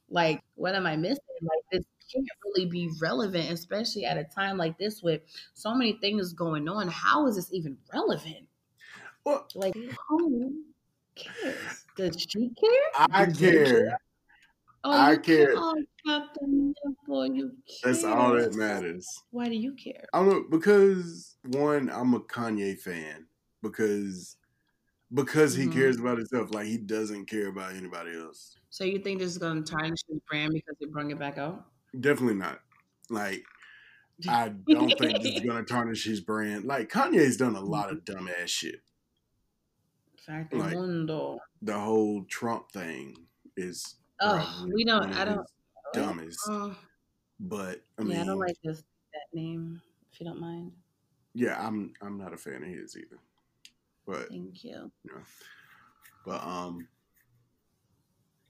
Like, what am I missing? Like, this can't really be relevant, especially at a time like this with so many things going on. How is this even relevant? Well, like, who cares? Does she care? I care. care. Oh, I you care. Oh, Captain Nipple, you care. That's all that matters. Why do you care? I don't know because one, I'm a Kanye fan because because he Mhm. cares about himself. Like he doesn't care about anybody else. So you think this is going to tarnish his brand because they brought it back out? Definitely not. Like I don't think this is gonna tarnish his brand. Like Kanye's done a (laughs) lot of dumb ass shit. Fact Like, mundo. The whole Trump thing is Oh, we don't. I don't. dumbest. Uh, But I mean, yeah, I don't like this that name. If you don't mind, yeah, I'm I'm not a fan of his either. But thank you. you know, but um,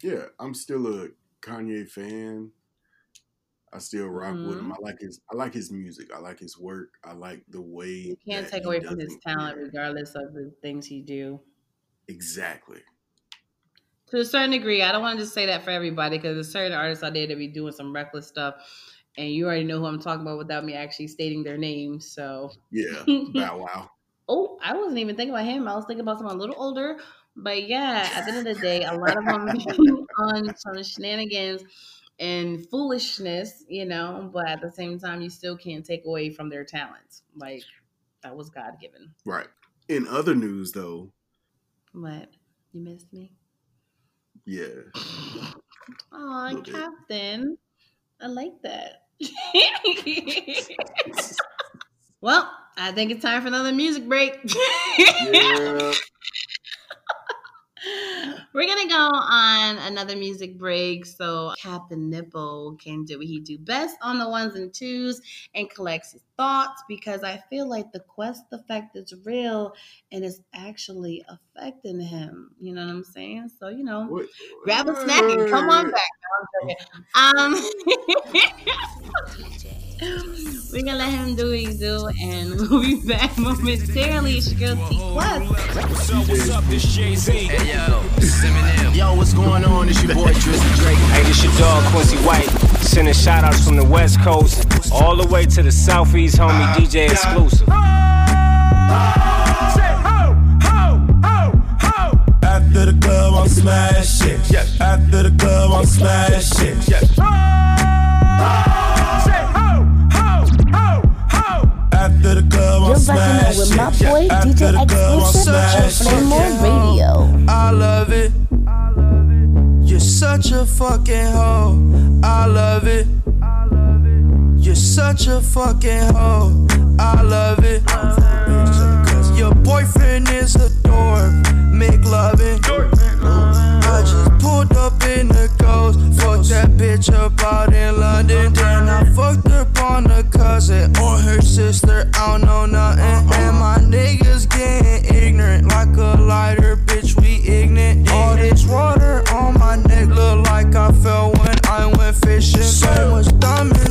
yeah, I'm still a Kanye fan. I still rock with him. Mhm. I like his I like his music. I like his work. I like the way You can't take away from his talent, care. regardless of the things he do. Exactly. To a certain degree, I don't want to just say that for everybody because there's certain artists out there that be doing some reckless stuff, and you already know who I'm talking about without me actually stating their name. So, Yeah. (laughs) Bow Wow. Oh, I wasn't even thinking about him. I was thinking about someone a little older, but yeah, at the end of the day, a lot of them (laughs) on some shenanigans and foolishness, you know. But at the same time, you still can't take away from their talents. Like that was God given. Right. In other news, though, What you missed me? yeah, (laughs) Oh, Little bit. Captain. I like that. (laughs) well, I think it's time for another music break. (laughs) yeah, We're gonna go on another music break so Captain Nipple can do what he do best on the ones and twos and collects his thoughts because I feel like the quest effect is real and it's actually affecting him. You know what I'm saying? So you know, What- grab a snack and come on back. Um, (laughs) we're gonna let him do what he do, and (laughs) we'll be back momentarily. It's your girl T Plus. What's up, what's up, this Jay-Z. Hey yo, Eminem. Yo, what's going on? It's your boy Drizzy Drake. Hey, this your dog Quincy White. Sending shout outs from the West Coast all the way to the Southeast, homie uh-huh. DJ exclusive. Say ho, ho, ho, ho! After the club, I'm smashing. After the club, I'm smashing. After the club, You're rocking out with my boy After DJ Exclusive on smashing. Flame Radio. I love it. You're such a fucking hoe. I love it. You're such a fucking hoe. I love it. Cause Your boyfriend is a dork. Make loving. I just pulled up in the ghost. Fuck that bitch up out in London. Sister. I don't know nothing. And my niggas getting ignorant like a lighter, bitch. We ignorant. All this water on my neck look like I fell when I went fishing. So much diamonds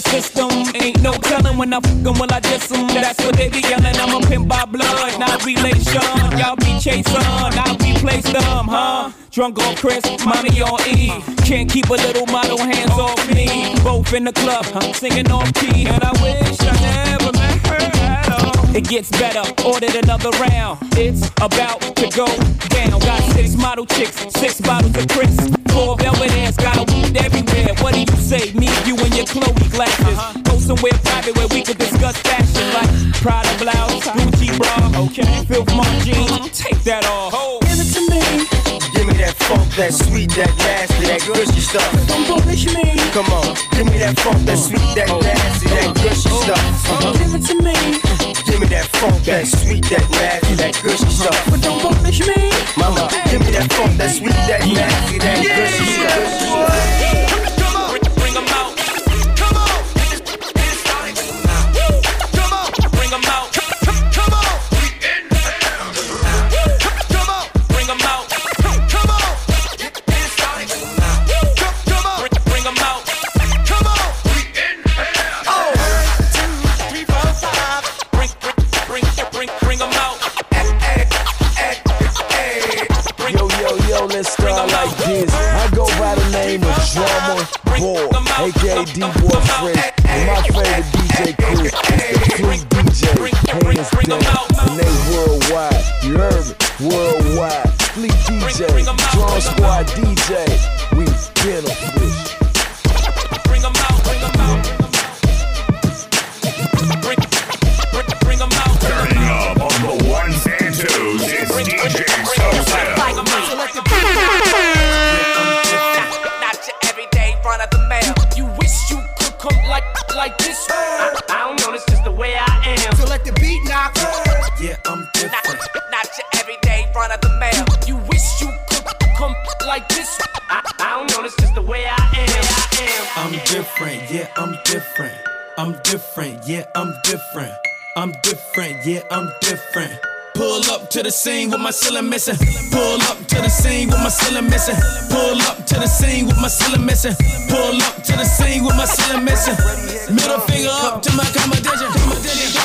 the system, ain't no telling when I fuck 'em, will I diss 'em. That's what they be yelling. I'm a pimp by blood, not relation. Y'all be chasing, I be replace them, huh? Drunk on Cris, mommy on E. Can't keep a little model hands off me. Both in the club, I'm singing off key. And I wish I never met her at all. It gets better, ordered another round. It's about to go down. Got six model chicks, six bottles of Cris. Four velvet ass, got a everywhere. What do you say? Me, you, and your Chloe glasses. Uh-huh. Go somewhere private where we could discuss fashion like Prada blouse, Gucci bra, okay, Filth Mart jeans. Uh-huh. Take that off. Oh. Give it to me. Give me that funk, that sweet, that nasty, that gushy stuff. Don't punish me. Come on, give me that funk, that sweet, that oh. nasty, that oh. gushy oh. stuff. Uh-huh. Give it to me. Give me that funk, that sweet, that nasty, that gushy stuff. But don't punish me. Mama, give me that funk, that sweet, that nasty, that gushy stuff. Boy, aka D-Boy Fresh, and my favorite DJ crew is the Fleet DJ, hands down, and they worldwide. You heard me? Worldwide. Fleet DJ, Drum Squad DJ, we beneficial. Yeah, I'm different. Not, not your everyday front of the mail. You wish you could come like this. I, I don't know, it's just the way I am. I am. I'm different, yeah, I'm different. I'm different, yeah, I'm different. I'm different, yeah, I'm different. Pull up to the scene with my ceiling missing. Pull up to the scene with my ceiling missing. Pull up to the scene with my ceiling missing. Pull up to the scene with my ceiling missing. Middle finger up to my competition. We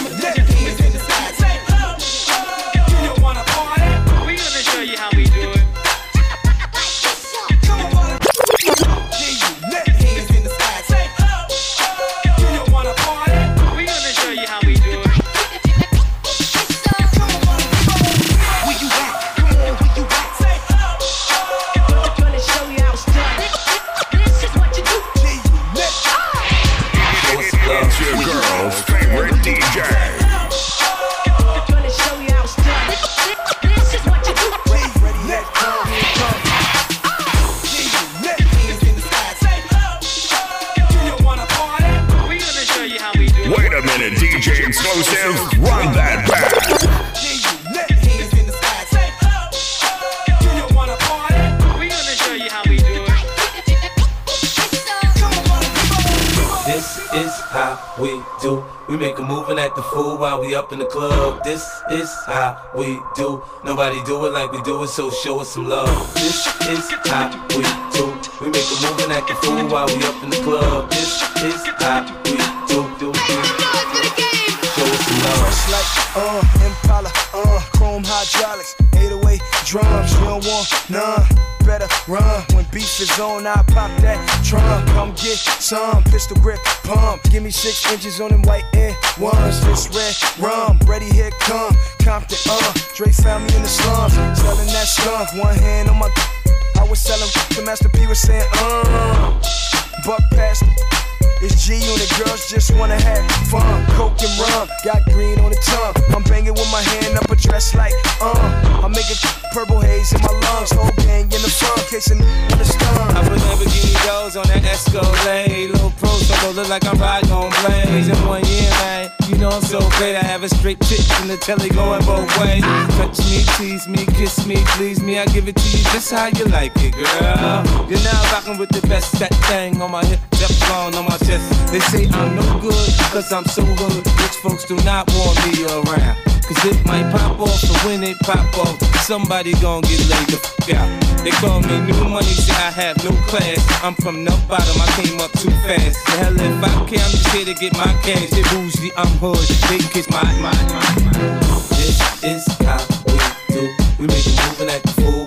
act the fool while we up in the club. This is how we do. Nobody do it like we do it, so show us some love. This is how we do. We make a move and act the fool while we up in the club. This is how we do. do, do. Show us some love. Fresh like, uh, Impala, uh, chrome hydraulics, 808 drums, you don't want none. Better run when beef is on. I pop that trunk. Come get some pistol grip pump. Give me six inches on them white air ones. This red rum, ready here come. Compton, uh, Dre found me in the slums, selling that skunk. One hand on my. I was selling. The Master P was saying, uh, buck past. It's G unit, girls just wanna have fun. Coke and rum, got green on the tongue. I'm banging with my hand up a dress like, uh. I'm making purple haze in my lungs. Whole gang in the front, a in the stun. I put Lamborghini doors on that Escalade. Little pro so look like I'm riding on blades. In one year, man, you know I'm so great. I have a straight pitch in the telly going both ways. Touch me, tease me, kiss me, please me. I give it to you just how you like it, girl. You're now rocking with the best. That thing on my hip, Teflon on my chest. They say I'm no good, cause I'm so good. Rich folks do not want me around. Cause it might pop off, but when it pop off, somebody gon' get laid the fuck out. They call me new money, say I have no class. I'm from the bottom, I came up too fast. The hell if I care, I'm just here to get my cash. They bougie, I'm hood, they kiss my, my, my, my. This is how we do. We make a move and act fool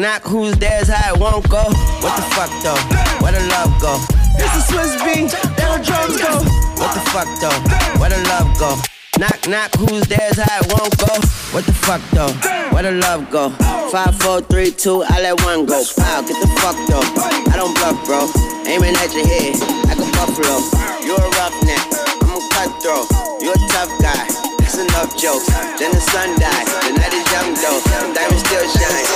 Knock, who's there's how it won't go? What the fuck though? Where the love go? It's the Swiss beat, there the drums go. What the fuck though? Where the love go? Knock, knock, who's there's how it won't go? What the fuck though? Where the love go? Five, four, three, two, I let one go. Wow, get the fuck though. I don't bluff, bro. Aiming at your head like a buffalo. You're a roughneck, I'm a cutthroat. You're a tough guy. That's enough jokes. Then the sun dies. The night is young though. Diamond still shine.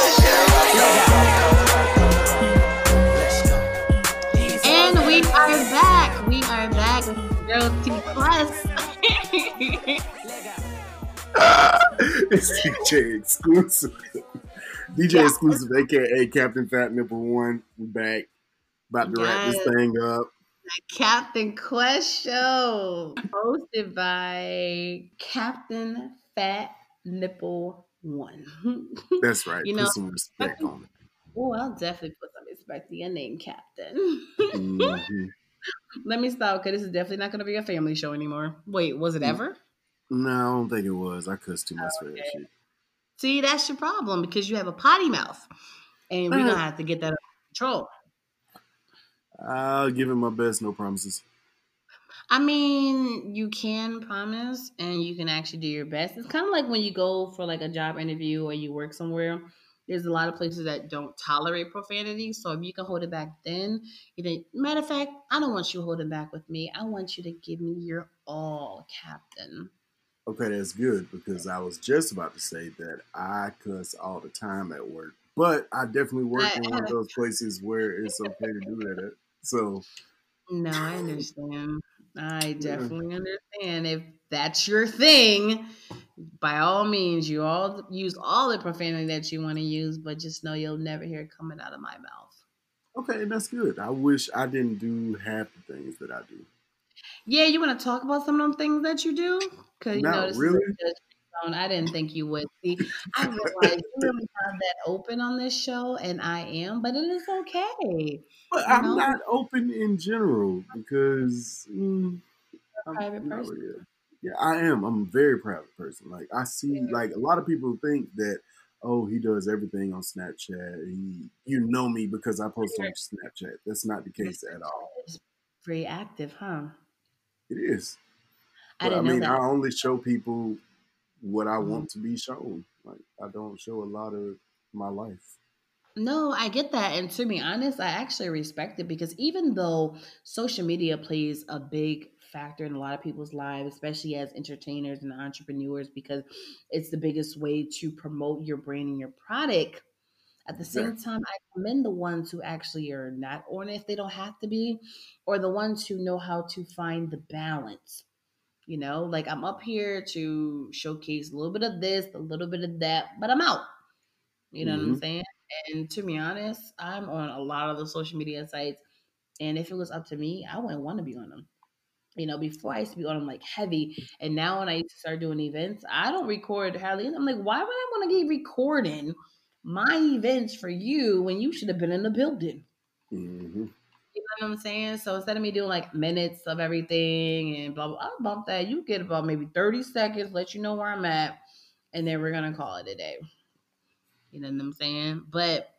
And we are back. We are back with Girl T Plus. (laughs) it's DJ exclusive. DJ exclusive, aka Captain Fat Nipple One. We back. About to wrap this thing up. Captain Quest Show, hosted by Captain Fat Nipple One. That's right. You Put know, some respect on it. Oh, I'll definitely put some respect to your name, Captain. Mhm. (laughs) Let me stop because this is definitely not going to be a family show anymore. Wait, was it Mm. ever? No, I don't think it was. I cussed too much for that shit. See, that's your problem because you have a potty mouth, and we're Uh. gonna have to get that under control. I'll give it my best, no promises. I mean, you can promise and you can actually do your best. It's kind of like when you go for like a job interview or you work somewhere. There's a lot of places that don't tolerate profanity. So if you can hold it back then, you know, matter of fact, I don't want you holding back with me. I want you to give me your all, Captain. Okay, that's good because I was just about to say that I cuss all the time at work, but I definitely work in one of those (laughs) places where it's okay to do that. At. So No, I understand. I (laughs) definitely understand. If that's your thing, by all means, you all use all the profanity that you want to use, but just know you'll never hear it coming out of my mouth. okay, that's good. I wish I didn't do half the things that I do. Yeah, you want to talk about some of them things that you do? Because you know this really. is a zone. I didn't think you would. See, I realize (laughs) you really have that open on this show, and I am, but it is okay. But I'm know? not open in general because mm, I'm private person. really- yeah, I am. I'm a very private person. Like I see, like a lot of people think that, oh, he does everything on Snapchat. He, you know me because I post on Snapchat. That's not the case at all. Very active, huh? It is. I But I, know mean. I only show people what I Mhm. want to be shown. Like I don't show a lot of my life. No, I get that. And to be honest, I actually respect it because even though social media plays a big factor in a lot of people's lives, especially as entertainers and entrepreneurs, because it's the biggest way to promote your brand and your product. At the same time, I commend the ones who actually are not on it if they don't have to be, or the ones who know how to find the balance. You know, like I'm up here to showcase a little bit of this, a little bit of that, but I'm out. You know what I'm Mhm. saying? And to be honest, I'm on a lot of the social media sites. And if it was up to me, I wouldn't want to be on them. You know, before I used to be on them like heavy. And now when I used to start doing events, I don't record hardly. I'm like, why would I want to be recording my events for you when you should have been in the building? hmm You know what I'm saying? So instead of me doing like minutes of everything and blah blah, I'll bump that. You get about maybe 30 seconds, let you know where I'm at, and then we're gonna call it a day. You know what I'm saying? But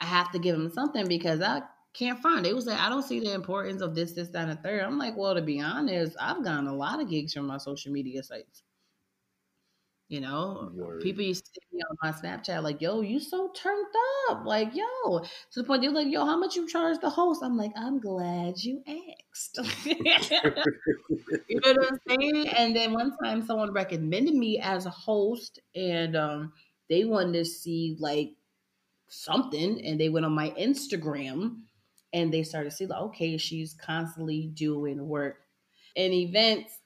I have to give them something because I can't find. They was like, I don't see the importance of this, this, that, and the third. I'm like, well, to be honest, I've gotten a lot of gigs from my social media sites. You know, people used to see me on my Snapchat like, "Yo, you so turned up!" Like, "Yo," to the point they're like, "Yo, how much you charge the host?" I'm like, "I'm glad you asked." (laughs) you know what I'm saying? And then one time, someone recommended me as a host, and um, they wanted to see like something, and they went on my Instagram, and they started to see like, okay, she's constantly doing work and events.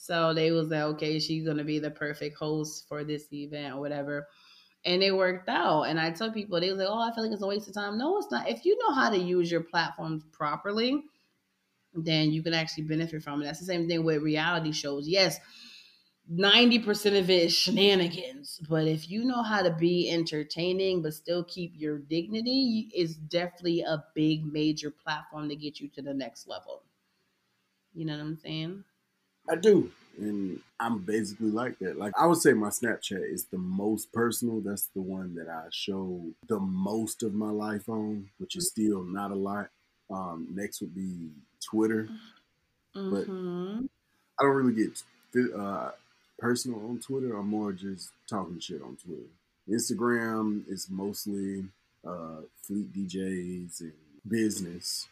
So they was like, okay, she's gonna be the perfect host for this event or whatever. And it worked out. And I tell people, they was like, oh, I feel like it's a waste of time. No, it's not. If you know how to use your platforms properly, then you can actually benefit from it. That's the same thing with reality shows. Yes, 90% of it is shenanigans. But if you know how to be entertaining but still keep your dignity, it's definitely a big major platform to get you to the next level. You know what I'm saying? I do, and I'm basically like that. Like I would say my Snapchat is the most personal. That's the one that I show the most of my life on, which is still not a lot. Um, next would be Twitter, but Mhm. I don't really get uh, personal on Twitter. I'm more just talking shit on Twitter. Instagram is mostly uh, fleet DJs and business,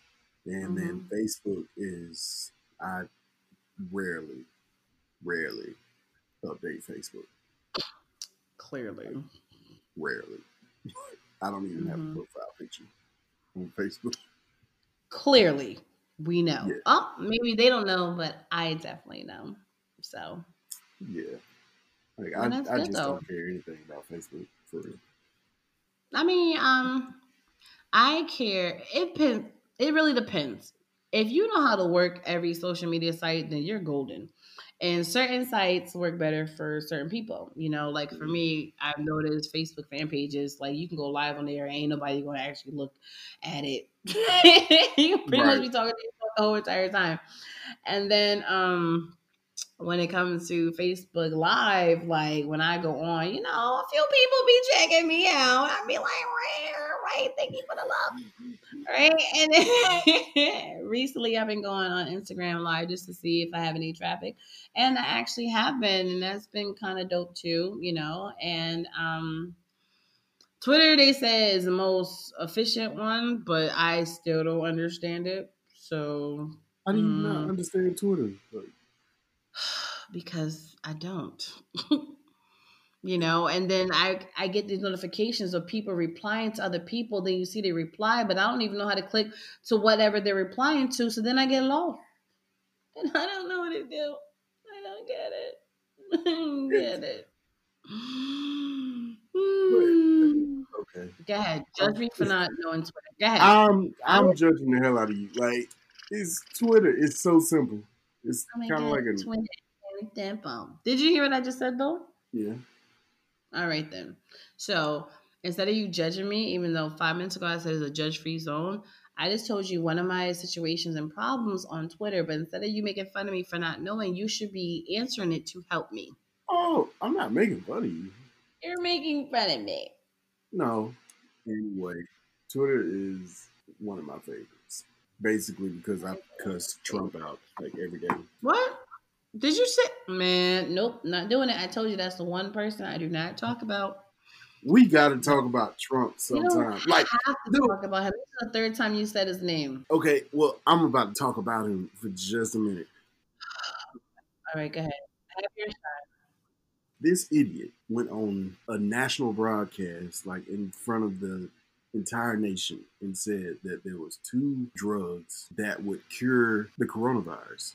and then Facebook is I rarely, rarely update Facebook. Clearly. Rarely. I don't even have a Mhm. profile picture on Facebook. Clearly, we know. Yeah. Oh, maybe they don't know, but I definitely know. So Yeah. Like I, I good, just though. don't care anything about Facebook for real. I mean, um, I care. It depends. It really depends. If you know how to work every social media site, then you're golden. And certain sites work better for certain people. You know, like for me, I've noticed Facebook fan pages, like you can go live on there, ain't nobody going to actually look at it. (laughs) you can pretty much be talking to yourself the whole entire time. And then, um, when it comes to Facebook Live, like when I go on, you know, a few people be checking me out. I be like, right, right, thank you for the love. Right. And (laughs) recently I've been going on Instagram Live just to see if I have any traffic. And I actually have been, and that's been kind of dope too, you know. And um Twitter, they say, is the most efficient one, but I still don't understand it. So I do you not mm, understand Twitter? Like, because I don't. (laughs) you know, and then I I get these notifications of people replying to other people. Then you see they reply, but I don't even know how to click to whatever they're replying to. So then I get lost, (laughs) and I don't know what to do. I don't get it. (laughs) I don't get it. (sighs) okay. Go ahead, um, judge me for not knowing Twitter. Go ahead. I'm I'm judging the hell out of you. Like it's Twitter. It's so simple. It's Oh kind of like a Twitter. Damn phone. Did you hear what I just said though? yeah. All right then. So instead of you judging me, even though five minutes ago I said it's a judge free zone, I just told you one of my situations and problems on Twitter. But instead of you making fun of me for not knowing, you should be answering it to help me. Oh, I'm not making fun of you. You're making fun of me. No. Anyway, Twitter is one of my favorites. Basically because I cuss Trump out like every day. What? Did you say man, nope, not doing it. I told you that's the one person I do not talk about. We got to talk about Trump sometime. Like, I have to talk about him. This is the third time you said his name. okay, well, I'm about to talk about him for just a minute. All right, go ahead. Have your shot. this idiot went on a national broadcast like in front of the entire nation and said that there was two drugs that would cure the coronavirus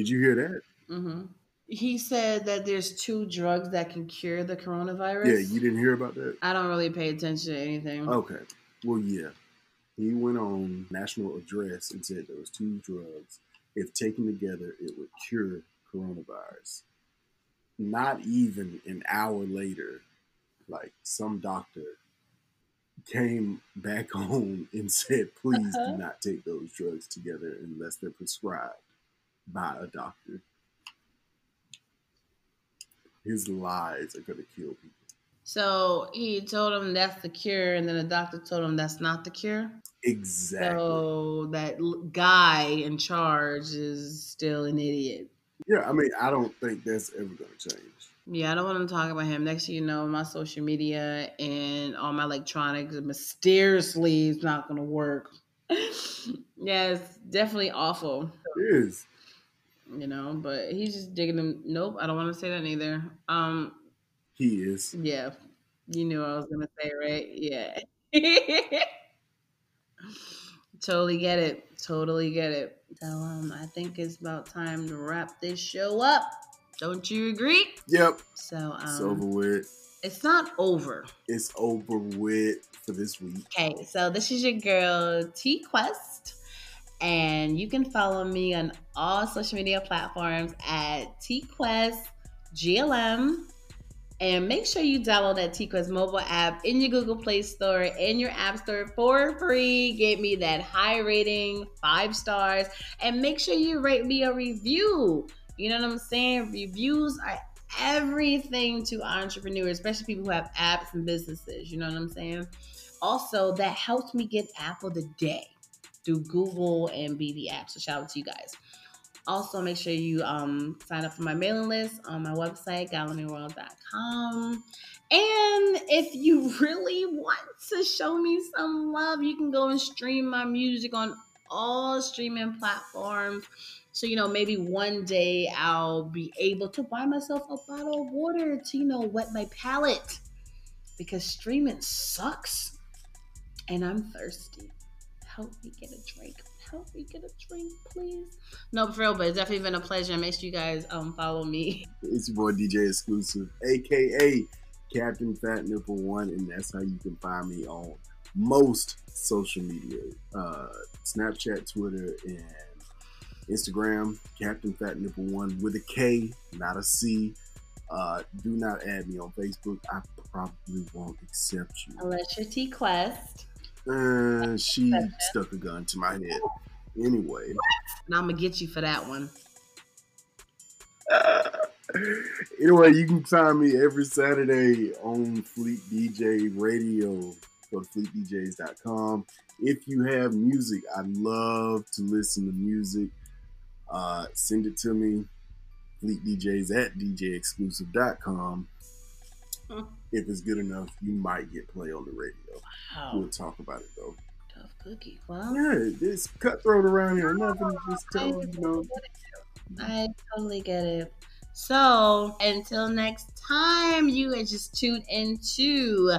did you hear that? Hmm He said that there's two drugs that can cure the coronavirus. yeah you didn't hear about that? I don't really pay attention to anything. okay. Well yeah. He went on national address and said there was two drugs. If taken together it would cure coronavirus. Not even an hour later like some doctor came back (laughs) home and said please Uh-huh. do not take those drugs together unless they're prescribed by a doctor his lies are going to kill people So he told him that's the cure, and then the doctor told him that's not the cure. exactly So that guy in charge is still an idiot. yeah i mean i don't think that's ever going to change Yeah, I don't want to talk about him. Next thing you know, my social media and all my electronics mysteriously is not going to work. (laughs) yeah, definitely awful. it is You know, but he's just digging him. Nope, I don't want to say that either. Um, he is yeah, you knew what I was gonna say, right? Yeah. (laughs) totally get it. Totally get it. So um, I think it's about time to wrap this show up. Don't you agree? yep So um, it's over with it's not over. it's over with for this week Okay, so this is your girl T Quest, and you can follow me on all social media platforms at T Quest GLM. And make sure you download that T Quest mobile app in your Google Play Store and your App Store for free. Get me that high rating, five stars, and make sure you rate me a review. You know what I'm saying? Reviews are everything to entrepreneurs, especially people who have apps and businesses. You know what I'm saying? Also, that helps me get app of the day through Google and BB app. So shout out to you guys. Also, make sure you um, sign up for my mailing list on my website, galleryworld.com. And if you (laughs) really want to show me some love, you can go and stream my music on all streaming platforms. So, you know, maybe one day I'll be able to buy myself a bottle of water to, you know, wet my palate because streaming sucks and I'm thirsty. Help me get a drink. Help me get a drink, please. No, for real, but it's definitely been a pleasure. Make sure you guys um follow me. (laughs) It's your boy DJ Exclusive, aka Captain Fat Nipple One, and that's how you can find me on most social media: uh, Snapchat, Twitter, and Instagram. Captain Fat Nipple One with a K, not a C. Uh, do not add me on Facebook. I probably won't accept you. Unless you're T Quest. Uh, she stuck a gun to my head. Anyway. And I'm gonna get you for that one. (sighs) anyway, you can find me every Saturday on Fleet DJ Radio. Go to fleetdjs.com. If you have music, I love to listen to music. Uh, send it to me. FleetDJs at djexclusive.com. Hmm. If it's good enough, you might get play on the radio. Wow. We'll talk about it though. Tough cookie. Well, Yeah, it's cutthroat around here. Nothing just tell you know. I totally get it. So until next time, you are just tuned into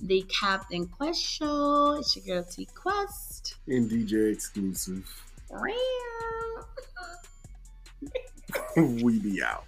the Captain Quest Show. It's your girl T Quest. And DJ exclusive. (laughs) we be out.